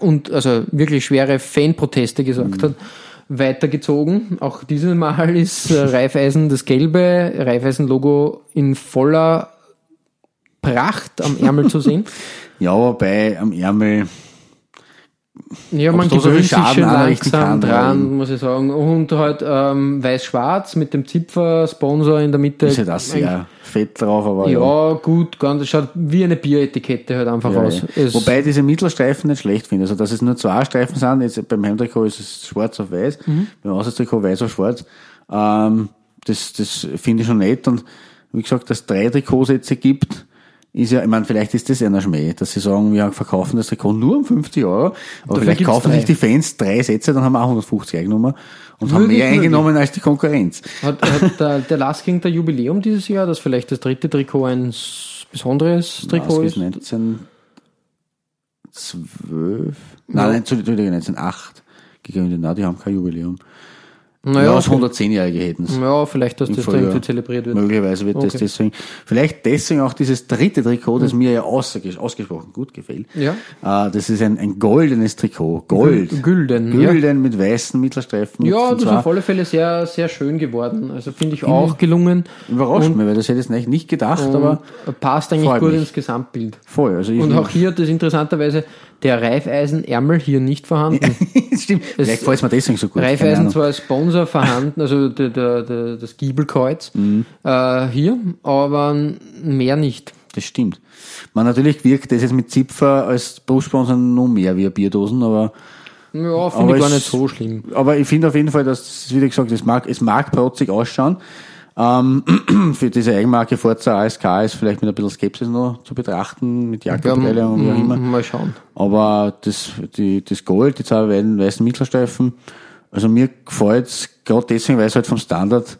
und also wirklich schwere Fanproteste gesagt hat, weitergezogen. Auch dieses Mal ist Reifeisen das gelbe Reifeisen-Logo in voller Pracht am Ärmel zu sehen. [laughs] Ja, wobei am Ärmel, Ja, man so gewöhnt viel sich schon langsam kann, dran, muss ich sagen. Und halt ähm, weiß-schwarz mit dem Zipfer-Sponsor in der Mitte. ist halt auch sehr fett drauf, aber ja. ja, gut, ganz, schaut wie eine Bieretikette halt einfach Ja, aus. ja. Wobei diese Mittelstreifen nicht schlecht finde. Also, dass es nur zwei Streifen sind. Jetzt beim Heimtrikot ist es schwarz auf weiß, Mhm. beim Auswärtstrikot weiß auf schwarz. Ähm, das, das finde ich schon nett. Und wie gesagt, dass es drei Trikotsätze gibt, ist ja, ich meine, vielleicht ist das einer Schmäh, dass sie sagen, wir verkaufen das Trikot nur um 50 Euro, aber vielleicht kaufen drei. sich die Fans drei Sätze, dann haben wir auch 150 Eigenummer und haben mehr eingenommen als die Konkurrenz. hat, hat [laughs] der, der Lasking der Jubiläum dieses Jahr, dass vielleicht das dritte Trikot ein besonderes Trikot ist ist. 1912, nein, nein, Entschuldigung, 1908 gegründet, nein, die haben kein Jubiläum. Naja, ja, das okay. 110-Jährige hätten ja, vielleicht, dass das da Frühjahr. irgendwie zelebriert wird. Möglicherweise wird das Okay. deswegen, vielleicht deswegen auch dieses dritte Trikot, das mir ja ausges- ausgesprochen gut gefällt. Ja. Äh, das ist ein, ein goldenes Trikot. Gold. Gül- Gülden, ja. Gülden mit weißen Mittelstreifen. Ja, das ist auf alle Fälle sehr, sehr schön geworden. Also finde ich auch gelungen. Überrascht Und- mich, weil das hätte ich nicht- nicht gedacht, aber passt eigentlich gut mich. ins Gesamtbild. voll. Also Und auch hier das interessanterweise, der Reifeisenärmel hier nicht vorhanden. [laughs] Stimmt. Vielleicht gefällt es mir deswegen so gut. Reifeisen zwar als Sponsor vorhanden, also der, der, der, das Giebelkreuz Mhm. äh, hier, aber mehr nicht. Das stimmt. Man natürlich wirkt das jetzt mit Zipfer als Brustsponsor noch mehr wie Bierdosen, aber Ja, finde ich gar es- nicht so schlimm. Aber ich finde auf jeden Fall, dass, wie gesagt, es mag, es mag protzig ausschauen. Ähm, [clears throat] für diese Eigenmarke Forza ASK ist vielleicht mit ein bisschen Skepsis noch zu betrachten, mit Ja, Jagdabteilung und wie auch m- immer. mal schauen. Aber das, die, das Gold, die zwei weißen, weißen Mittelstreifen, also mir gefällt's gerade deswegen, weil es halt vom Standard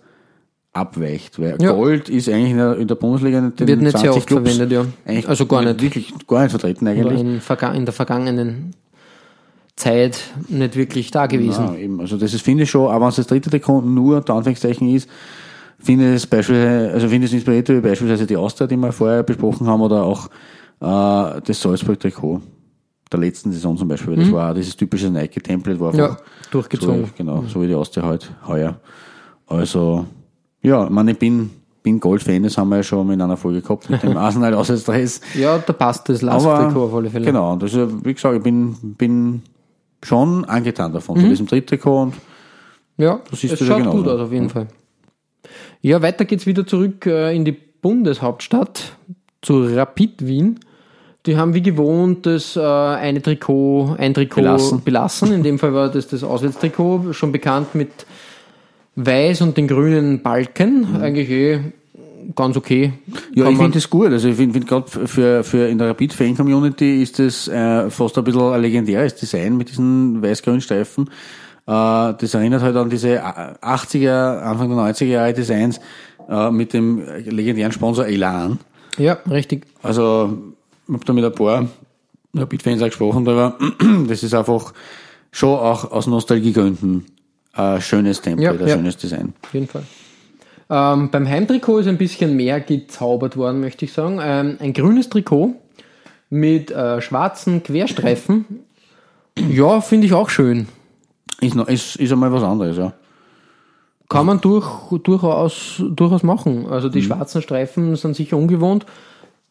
abweicht. Weil Ja. Gold ist eigentlich in der, in der Bundesliga in den Wird nicht sehr 20 oft Clubs verwendet, ja. Also gar nicht. Wirklich gar nicht vertreten eigentlich. in, in der vergangenen Zeit nicht wirklich da gewesen. Ja, eben. Also das ist, finde ich schon, auch wenn es das dritte Trikot nur unter Anführungszeichen ist, finde es beispielsweise, also finde es inspiriert wie beispielsweise die Austria, die wir vorher besprochen haben, oder auch äh, das Salzburg-Trikot der letzten Saison zum Beispiel. Das war auch dieses typische Nike-Template, war Mhm. Ja, durchgezogen. so, genau, so wie die Austria halt heuer. Also, ja, ich meine, ich bin, bin Gold-Fan, das haben wir ja schon in einer Folge gehabt mit dem [laughs] Arsenal Auswärtsdress. Ja, da passt das Last-Trikot auf alle Fälle. Genau, und das ist, wie gesagt, ich bin, bin schon angetan davon, Mhm. von diesem Dritttrikot und Ja, Du siehst es das ja schaut genauso. gut aus auf jeden Fall. Ja, weiter geht's wieder zurück äh, in die Bundeshauptstadt zu Rapid Wien. Die haben wie gewohnt das äh, eine Trikot, ein Trikot Belassen. belassen. In dem Fall war das das Auswärtstrikot, schon bekannt mit weiß und den grünen Balken. Eigentlich eh ganz okay. Mhm. Ja, ich finde das gut. Also ich finde find gerade für, für in der Rapid-Fan-Community ist das äh, fast ein bisschen ein legendäres Design mit diesen weiß-grünen Streifen. Äh, das erinnert halt an diese 80er, Anfang der 90er Jahre Designs äh, mit dem legendären Sponsor Elan. Ja, richtig. Also ich habe da mit ein paar Rapid-Fans auch gesprochen darüber. [clears throat] Das ist einfach schon auch aus Nostalgiegründen ein schönes Template, Ja, ein ja. schönes Design. Auf jeden Fall. Ähm, beim Heimtrikot ist ein bisschen mehr gezaubert worden, möchte ich sagen. Ähm, ein grünes Trikot mit äh, schwarzen Querstreifen. Ja, finde ich auch schön. Ist, noch, ist, ist einmal was anderes, ja. Kann man durch, durchaus, durchaus machen. Also die schwarzen Streifen sind sicher ungewohnt.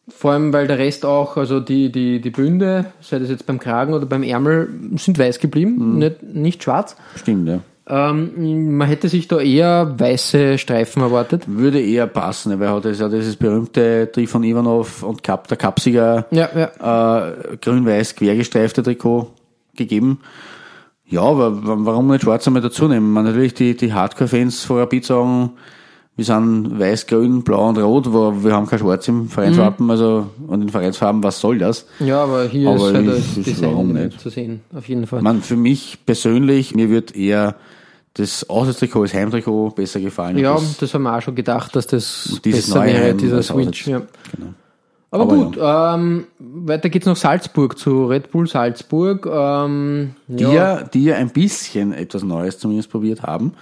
Vor allem, weil der Rest auch, also die, die, die Bünde, sei das jetzt beim Kragen oder beim Ärmel, sind weiß geblieben, nicht, nicht schwarz. Stimmt, ja. Ähm, man hätte sich da eher weiße Streifen erwartet. Würde eher passen, weil hat es ja dieses berühmte Trifon Ivanov und Kap, der Kapsiger Ja, ja. äh, grün-weiß quergestreifte Trikot gegeben. Ja, aber wa- warum nicht schwarz einmal dazu nehmen? Man natürlich die, die Hardcore-Fans von Rapid sagen, wir sind weiß, grün, blau und rot, wo wir haben kein Schwarz im Vereinswappen, also und in Vereinsfarben, was soll das? Ja, aber hier Aber ist halt das ich- warum nicht? zu sehen, auf jeden Fall. Man, für mich persönlich, mir wird eher das Auswärtstrikot, das Heimtrikot besser gefallen. ja, das, das haben wir auch schon gedacht, dass das dieses besser neue wäre, Heim dieser Switch. Ja. Genau. Aber, Aber gut, ähm, weiter geht's nach Salzburg, zu Red Bull Salzburg. Ähm, die ja, ja, die ja ein bisschen etwas Neues zumindest probiert haben.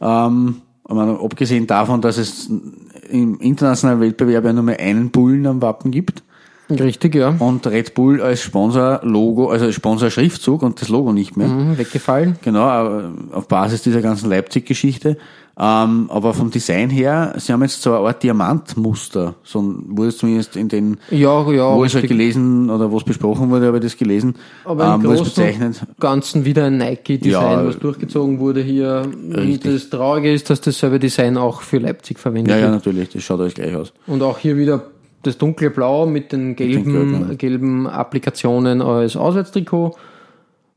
Ähm, meine, abgesehen davon, dass es im internationalen Wettbewerb ja nur mehr einen Bullen am Wappen gibt richtig, ja. und Red Bull als Sponsor-Logo, also als Sponsor-Schriftzug und das Logo nicht mehr. Mhm, weggefallen. Genau, auf Basis dieser ganzen Leipzig-Geschichte. Ähm, aber vom Design her, sie haben jetzt so eine Art Diamantmuster, so ein- wurde es zumindest in den, Ja, ja. wo es halt gelesen oder wo es besprochen wurde, habe ich das gelesen, aber im ähm, Großen Ganzen wieder ein Nike-Design, Ja, was durchgezogen wurde hier. richtig. Und das Traurige ist, dass dasselbe Design auch für Leipzig verwendet Ja, ja, wird. natürlich, das schaut alles gleich aus. Und auch hier wieder das dunkle Blau mit den gelben, gelben. gelben Applikationen als Auswärtstrikot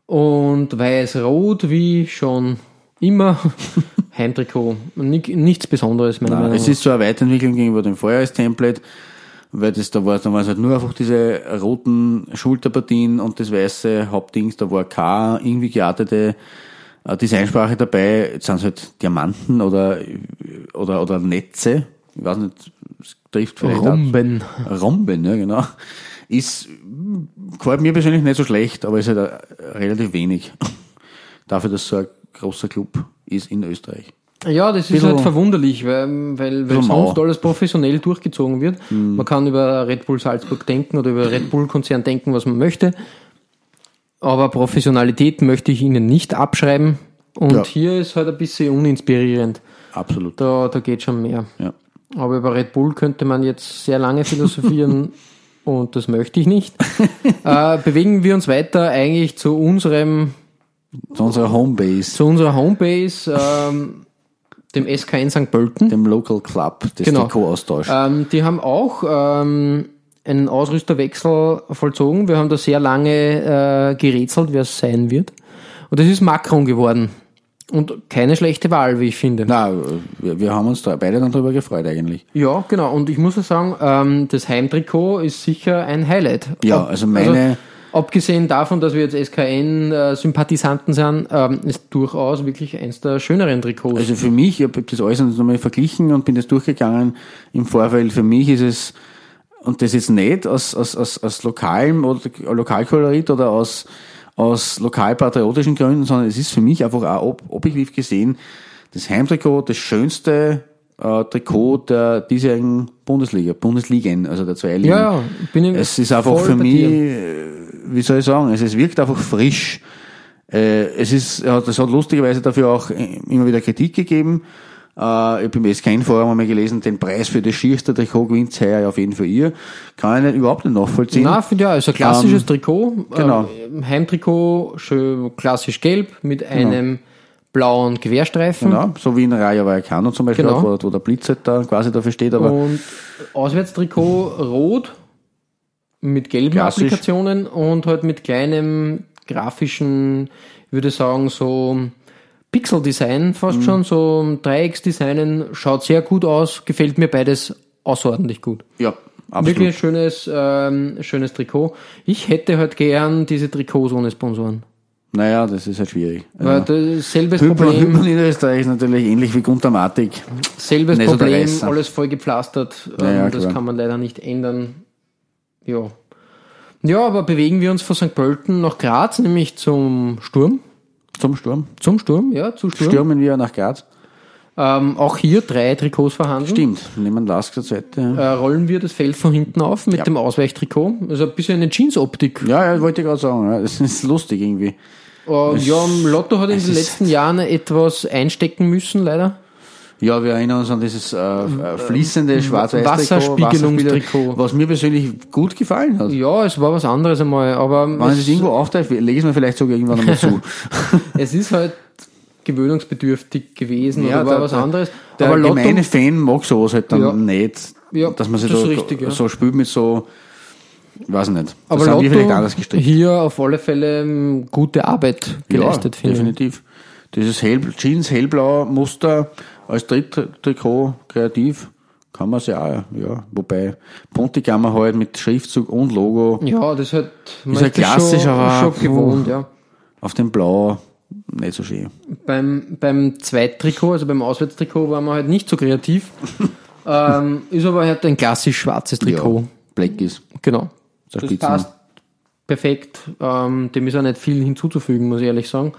und weiß-rot wie schon immer [laughs] Heimtrikot. Ni- Nichts Besonderes, meiner Nein, Meinung es ist so eine Weiterentwicklung gegenüber dem Vorjahres-Template, weil das da war, da waren es halt nur einfach diese roten Schulterpartien und das weiße Hauptdings, da war keine irgendwie geartete äh, Designsprache dabei. Jetzt sind es halt Diamanten oder, oder, oder Netze. Ich weiß nicht, es trifft vielleicht auch- Romben. Romben, ja, genau. Ist, gefällt mir persönlich nicht so schlecht, aber ist halt äh, relativ wenig. [laughs] Dafür, dass so ein großer Club ist in Österreich. Ja, das ist halt verwunderlich, weil, weil, weil sonst alles professionell durchgezogen wird. Man kann über Red Bull Salzburg denken oder über Red Bull Konzern denken, was man möchte. Aber Professionalität möchte ich ihnen nicht abschreiben. Und Ja. hier ist halt ein bisschen uninspirierend. Absolut. Da, da geht schon mehr. Ja. Aber über Red Bull könnte man jetzt sehr lange philosophieren [laughs] und das möchte ich nicht. äh, bewegen wir uns weiter eigentlich zu unserem, Zu unserer Homebase, zu unserer Homebase, ähm, dem SKN St. Pölten. dem Local Club, das Genau. Trikot-Austausch. Ähm, die haben auch ähm, einen Ausrüsterwechsel vollzogen. Wir haben da sehr lange äh, gerätselt, wer es sein wird. Und das ist Macron geworden. Und keine schlechte Wahl, wie ich finde. Na, wir, wir haben uns da beide dann drüber gefreut eigentlich. Ja, genau. Und ich muss ja sagen, ähm, das Heimtrikot ist sicher ein Highlight. Ja, also meine- abgesehen davon, dass wir jetzt SKN-Sympathisanten sind, ähm, ist durchaus wirklich eins der schöneren Trikots. Also für mich, ich habe das alles nochmal verglichen und bin das durchgegangen im Vorfeld. Für mich ist es, und das jetzt nicht aus, aus, aus, aus lokalem oder Lokalkolorit oder aus, aus lokalpatriotischen Gründen, sondern es ist für mich einfach auch ob, objektiv gesehen das Heimtrikot das schönste äh, Trikot der diesjährigen Bundesliga, Bundesligen, also der zwei Ligen. Ja, bin ich Es ist einfach voll für mich, dir. Wie soll ich sagen, es, es wirkt einfach frisch. Äh, es ist, das hat lustigerweise dafür auch immer wieder Kritik gegeben. Äh, ich habe im SKN-Forum einmal gelesen, den Preis für das schierste Trikot gewinnt heuer auf jeden Fall ihr. Kann ich nicht, überhaupt nicht nachvollziehen. Na, finde ja, also klassisches Ähm, Trikot. genau. Ähm, Heimtrikot, schön klassisch gelb mit einem blauen Querstreifen. Genau, so wie in Rayo Vallecano zum Beispiel, Genau. wo, wo der Blitz halt da quasi dafür steht, aber Und Auswärtstrikot rot mit gelben Klassisch. Applikationen und halt mit kleinem grafischen, ich würde sagen, so Pixel-Design fast Mhm. schon, so Dreiecksdesignen, schaut sehr gut aus, gefällt mir beides außerordentlich gut. ja, absolut. Wirklich ein schönes, ähm, schönes Trikot. Ich hätte halt gern diese Trikots ohne Sponsoren. Naja, das ist halt schwierig. Weil das selbes Problem, Hyper Niederösterreich ist natürlich ähnlich wie Guntermatik. selbes Problem, alles voll gepflastert. Ja, Ähm, das klar. kann man leider nicht ändern. Ja. Ja, aber bewegen wir uns von St. Pölten nach Graz, nämlich zum Sturm. Zum Sturm. Zum Sturm, ja, zu Sturm. Stürmen wir nach Graz. Ähm, auch hier drei Trikots vorhanden. Stimmt, nehmen Lask zur Seite. Ja. Äh, rollen wir das Feld von hinten auf mit Ja. dem Ausweichtrikot. Also ein bisschen eine Jeans-Optik. Ja, ja, wollte ich gerade sagen. Das ist lustig irgendwie. Äh, ja, Lotto hat in es den letzten Jahren etwas einstecken müssen, leider. Ja, wir erinnern uns an dieses äh, äh, fließende schwarz-weiß Wasserspiegelungstrikot. was mir persönlich gut gefallen hat. Ja, es war was anderes einmal, aber Wenn es es, irgendwo auftaucht, lege es mir vielleicht sogar irgendwann einmal zu. [laughs] es ist halt gewöhnungsbedürftig gewesen Ja, oder war was anderes. Der aber Lotto, gemeine Fan mag sowas halt dann Ja. nicht, Ja, dass man sich das da ist richtig, ja. so spielt mit so, weiß ich nicht. Das aber haben wir vielleicht Lotto anders gestrickt. hier auf alle Fälle ähm, gute Arbeit geleistet, ja, finde ich. Dieses Hell, Jeans hellblau Muster als Tritttrikot kreativ kann man sich auch, ja. Wobei Pontigammer halt mit Schriftzug und Logo Ja, das hat man Ist halt das klassisch, schon, aber schon gewohnt, ja. auf dem Blau nicht so schön. Beim, beim Zweittrikot, also beim Auswärtstrikot, waren wir halt nicht so kreativ. [laughs] ähm, ist aber halt ein klassisch schwarzes Trikot. Black ist. Genau. Das Spitzen. passt perfekt. Ähm, dem ist auch nicht viel hinzuzufügen, muss ich ehrlich sagen.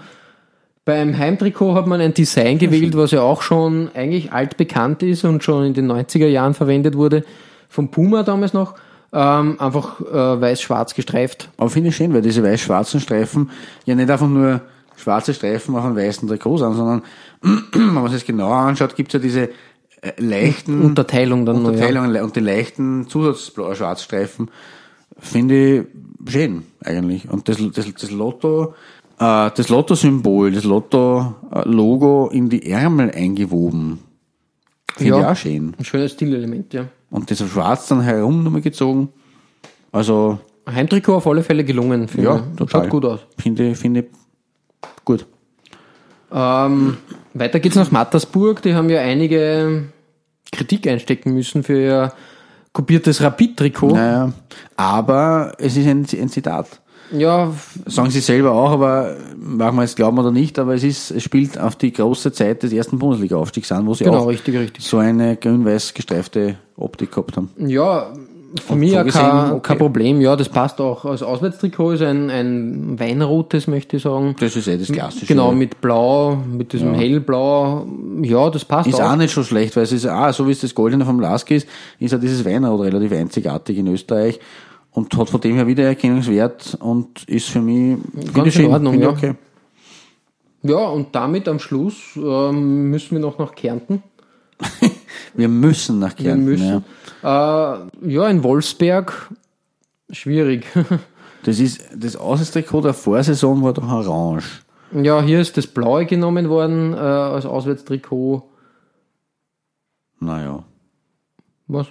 Beim Heimtrikot hat man ein Design gewählt, was ja auch schon eigentlich altbekannt ist und schon in den 90er Jahren verwendet wurde. Vom Puma damals noch. Ähm, einfach äh, weiß-schwarz gestreift. Aber finde ich schön, weil diese weiß-schwarzen Streifen ja nicht einfach nur schwarze Streifen auf einem weißen Trikot sind, sondern [clears throat] wenn man sich das genauer anschaut, gibt es ja diese äh, leichten Unterteilung dann noch, ja. Unterteilungen und die leichten Zusatzschwarzstreifen. Finde ich schön eigentlich. Und das, das, das Lotto, das Lotto-Symbol, das Lotto-Logo in die Ärmel eingewoben. Finde ich Ja. auch schön. Ein schönes Stilelement, ja. Und das auf Schwarz dann herum nochmal gezogen. Also, Heimtrikot auf alle Fälle gelungen. Finde ja, ich. total. Schaut gut aus. Finde, ich- finde ich gut. Ähm, weiter geht's nach Mattersburg. Die haben ja einige Kritik einstecken müssen für ihr kopiertes Rapid-Trikot. Naja, aber es ist ein, ein Zitat. Ja, Sagen sie selber auch, aber mag man es glauben oder nicht, aber es ist, es spielt auf die große Zeit des ersten Bundesliga-Aufstiegs an, wo sie genau, auch richtig, richtig. so eine grün-weiß gestreifte Optik gehabt haben. Ja, für Und mich so ja kein, okay. kein Problem. Ja, das passt auch. Als Auswärtstrikot ist ein, ein weinrotes, möchte ich sagen. Das ist eh das Klassische. Genau, mit Blau, mit diesem hellblau. Ja, das passt Ist auch. auch nicht so schlecht, weil es ist, ah, so wie es das Goldene vom Lask ist, ist ja dieses Weinrot relativ einzigartig in Österreich und hat von dem her Wiedererkennungswert und ist für mich finde ich in schön, Ordnung, ja. okay. Ja, und damit am Schluss ähm, müssen wir noch nach Kärnten. [laughs] Wir müssen nach Wir Kärnten. müssen. Ja. Äh, ja, in Wolfsberg. Schwierig. [laughs] Das ist, das Außentrikot der Vorsaison war doch orange. ja, hier ist das Blaue genommen worden äh, als Auswärtstrikot. Naja, Was?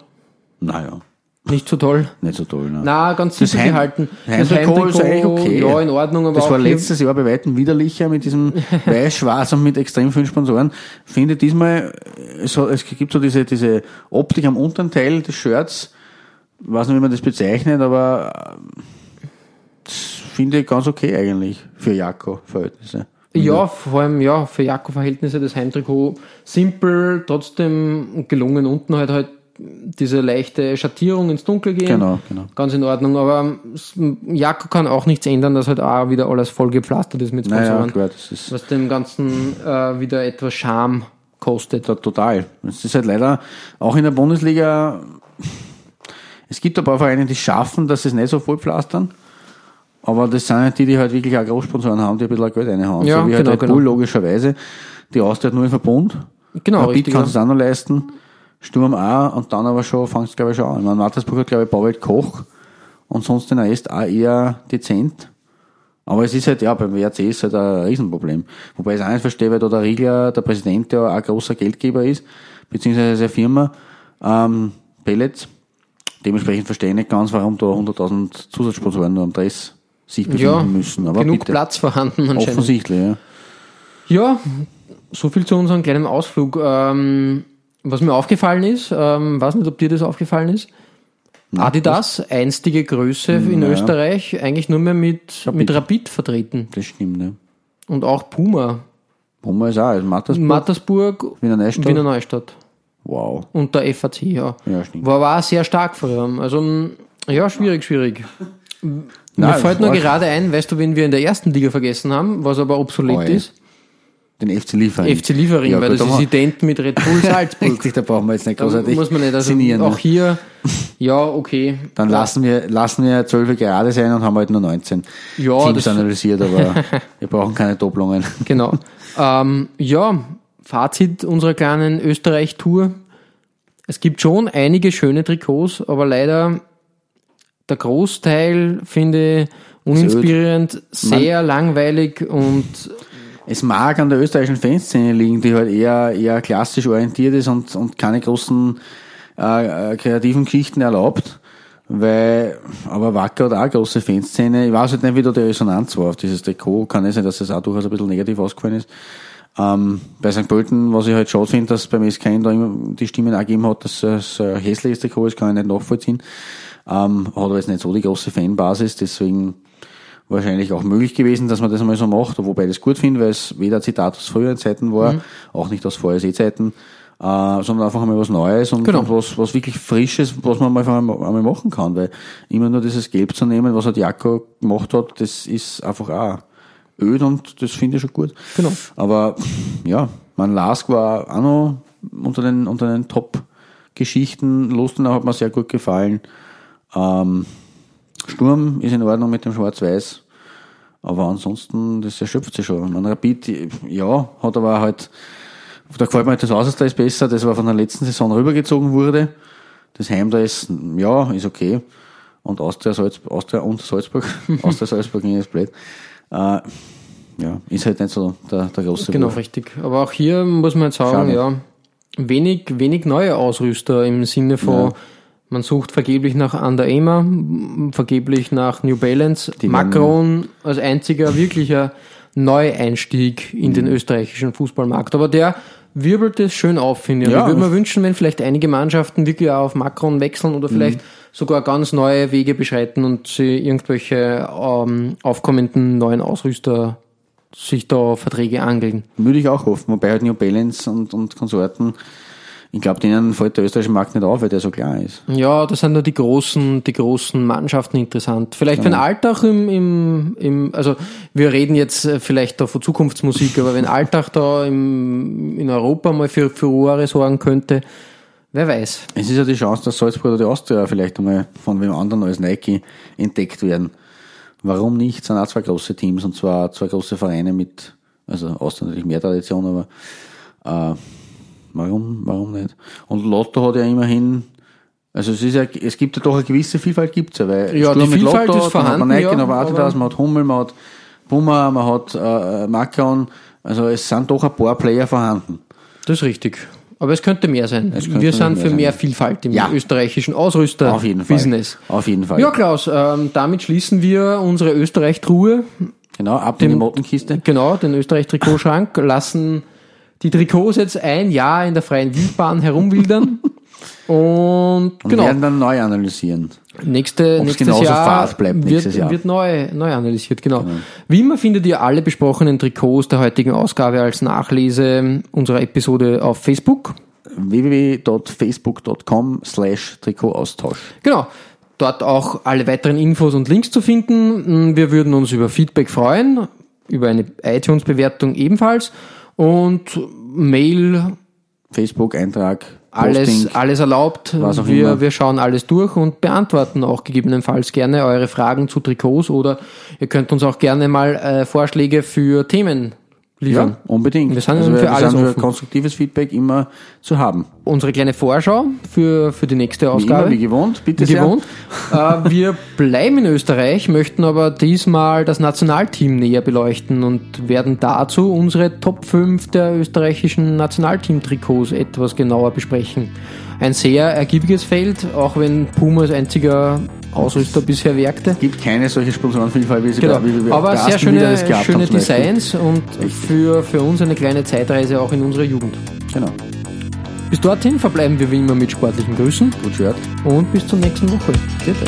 naja, Nicht so toll. nicht so toll. Ne? Na, ganz Das simpel Heim- gehalten. Heimtrikot ist eigentlich okay. Ja, in Ordnung, aber das war letztes Jahr bei weitem widerlicher mit diesem [laughs] weiß-schwarz und mit extrem vielen Sponsoren. Finde diesmal, es, hat, es gibt so diese, diese Optik am unteren Teil des Shirts, weiß nicht, wie man das bezeichnet, aber äh, das finde ich ganz okay eigentlich für Jako-Verhältnisse. Ja, vor allem ja für Jakob-Verhältnisse das Heimtrikot simpel, trotzdem gelungen. Unten halt halt diese leichte Schattierung ins Dunkel gehen. Genau, genau. Ganz in Ordnung, aber s- Jakko kann auch nichts ändern, dass halt auch wieder alles voll gepflastert ist mit Naja, Sponsoren. klar, das ist was dem Ganzen äh, wieder etwas Charme kostet. to- total. Es ist halt leider auch in der Bundesliga, es gibt ein paar Vereine, die schaffen, dass sie es nicht so voll pflastern. Aber das sind halt die, die halt wirklich auch Großsponsoren haben, die ein bisschen Geld reinhauen. Ja, so wie halt genau, Red genau. Bull logischerweise. Die Austria hat nur im Verbund. Genau, Rapid kann es auch noch leisten. Sturm auch. Und dann aber schon, fangst glaube ich schon an. Ich meine, Mattersburg hat glaube ich Bauwelt Koch. Und sonst den Rest auch eher dezent. Aber es ist halt, ja, beim WRC ist halt ein Riesenproblem. Wobei ich es auch nicht verstehe, weil da der Riegler, der Präsident, der auch ein großer Geldgeber ist, beziehungsweise seine Firma, ähm, Pellets. Dementsprechend verstehe ich nicht ganz, warum da 100.000 Zusatzsponsoren nur am Dress sich befinden Ja, müssen. Aber genug bitte. Platz vorhanden anscheinend. Offensichtlich, ja. Ja, so viel zu unserem kleinen Ausflug. Ähm, was mir aufgefallen ist, ähm, weiß nicht, ob dir das aufgefallen ist. Adidas, einstige Größe in Ja. Österreich, eigentlich nur mehr mit Rapid, mit Rapid vertreten. Das stimmt, ne. Und auch Puma. Puma ist auch, also Mattersburg, Mattersburg, Wiener Neustadt. Wiener Neustadt. Wow. Und der FAC, ja. Ja, stimmt. War, war sehr stark früher. Also, ja, schwierig, schwierig. Mir Nein, fällt nur gerade ein, weißt du, wen wir in der ersten Liga vergessen haben, was aber obsolet Oi. ist? Den FC Liefering. FC Liefering, Ja, weil gut, das da ist ident mit Red Bull [laughs] Salzburg. Richtig, da brauchen wir jetzt nicht Da großartig muss man nicht, also sinnieren. auch hier, ja, okay. Dann lassen wir, lassen wir 12 gerade sein und haben halt nur 19 Ja, Teams das- analysiert, aber [laughs] wir brauchen keine Doppelungen. Genau. ähm, ja, Fazit unserer kleinen Österreich-Tour. Es gibt schon einige schöne Trikots, aber leider der Großteil finde ich uninspirierend, sehr langweilig und Es mag an der österreichischen Fanszene liegen, die halt eher, eher klassisch orientiert ist und, und keine großen äh, äh, kreativen Geschichten erlaubt. Weil, aber Wacker hat auch eine große Fanszene. Ich weiß halt nicht, wie da die Resonanz war auf dieses Trikot. Kann es sein, dass das auch durchaus ein bisschen negativ ausgefallen ist. Ähm, bei St. Pölten, was ich halt schade finde, dass beim SKN da immer die Stimmen auch gegeben hat, dass es ein hässliches Trikot ist, kann ich nicht nachvollziehen. Ähm, hat aber jetzt nicht so die große Fanbasis, deswegen wahrscheinlich auch möglich gewesen, dass man das einmal so macht, wobei ich das gut finde, weil es weder ein Zitat aus früheren Zeiten war, auch nicht aus VSE-Zeiten, äh, sondern einfach einmal was Neues und, Genau. und was, was wirklich Frisches, was man einfach einmal, einmal machen kann, weil immer nur dieses Gelb zu nehmen, was halt Jakko gemacht hat, das ist einfach auch öd und das finde ich schon gut. Genau. Aber ja, mein Lask war auch noch unter den, unter den Top-Geschichten. Lustenau hat mir sehr gut gefallen. Ähm, Sturm ist in Ordnung mit dem Schwarz-Weiß. Aber ansonsten, das erschöpft sich schon. Man Rapid, ja, hat aber halt, da gefällt mir halt das Außerstreich besser, das war von der letzten Saison rübergezogen wurde. Das Heim da ist, ja, ist okay. Und Austria, Salz, Austria und Salzburg, [laughs] Austria, Salzburg ist blöd. Äh, ja, ist halt nicht so der, der große genau Wurf. richtig. Aber auch hier muss man jetzt sagen, Schade. ja, wenig, wenig neue Ausrüster im Sinne von, Ja. Man sucht vergeblich nach Under m- vergeblich nach New Balance, Die Macron als einziger wirklicher Neueinstieg in Mhm. den österreichischen Fußballmarkt. Aber der wirbelt es schön auf, finde ich. Ja. Ich würde mir wünschen, wenn vielleicht einige Mannschaften wirklich auch auf Macron wechseln oder vielleicht Mhm. sogar ganz neue Wege beschreiten und sie irgendwelche ähm, aufkommenden neuen Ausrüster sich da Verträge angeln. Würde ich auch hoffen, wobei halt New Balance und, und Konsorten, ich glaube, denen fällt der österreichische Markt nicht auf, weil der so klar ist. Ja, das sind nur die großen, die großen Mannschaften interessant. Vielleicht wenn Alltag im, im, im, also wir reden jetzt äh, vielleicht da von Zukunftsmusik, aber wenn Alltag da im, in Europa mal für Furore sorgen könnte, wer weiß. Es ist ja die Chance, dass Salzburg oder die Austria vielleicht einmal von wem anderen als Nike entdeckt werden. Warum nicht? Es sind auch zwei große Teams und zwar zwei große Vereine mit, also Austria natürlich mehr Tradition, aber äh, warum, warum nicht? Und Lotto hat ja immerhin, also es ist ja, es gibt ja doch eine gewisse Vielfalt gibt's ja, weil Ja, die Vielfalt ist dann hat vorhanden, man ja, hat man Adidas, aber- man hat Hummel, man hat Puma, man hat äh, Macron, also es sind doch ein paar Player vorhanden. Das ist richtig. Aber es könnte mehr sein. könnte Wir sind mehr für sein. mehr Vielfalt im Ja. österreichischen Ausrüster Auf jeden Fall. Business. Auf jeden Fall. Ja, Klaus, ähm, damit schließen wir unsere Österreich-Truhe. Genau, ab in die Mottenkiste. Genau, den Österreich-Trikotschrank, lassen die Trikots jetzt ein Jahr in der freien Wildbahn herumwildern. Und Und genau, werden dann neu analysieren. nächste, Ob's nächstes genauso Jahr bleibt wird, nächstes Jahr. wird neu, neu analysiert. Genau. Wie immer findet ihr alle besprochenen Trikots der heutigen Ausgabe als Nachlese unserer Episode auf Facebook. www.facebook.com slash Trikotaustausch. Genau. Dort auch alle weiteren Infos und Links zu finden. Wir würden uns über Feedback freuen, über eine iTunes-Bewertung ebenfalls und Mail, Facebook-Eintrag, alles, Posting. alles erlaubt. Wir, immer. wir schauen alles durch und beantworten auch gegebenenfalls gerne eure Fragen zu Trikots oder ihr könnt uns auch gerne mal äh, Vorschläge für Themen liefern. Ja, unbedingt. Wir sind also für wir, alles sind für offen. konstruktives Feedback immer zu haben. Unsere kleine Vorschau für, für die nächste Wie Ausgabe. immer, wie gewohnt, bitte Wie sehr. gewohnt. [laughs] äh, wir bleiben in Österreich, möchten aber diesmal das Nationalteam näher beleuchten und werden dazu unsere Top 5 der österreichischen Nationalteam-Trikots etwas genauer besprechen. Ein sehr ergiebiges Feld, auch wenn Puma als einziger Ausrüster bisher werkte. Gibt keine solche Sponsorenvielfalt, wie sie Genau. da, wie wir Aber sehr schöne, schöne. Designs und für, für uns eine kleine Zeitreise auch in unserer Jugend. Genau. Bis dorthin verbleiben wir wie immer mit sportlichen Grüßen Gut gehört. und bis zur nächsten Woche. Bitte.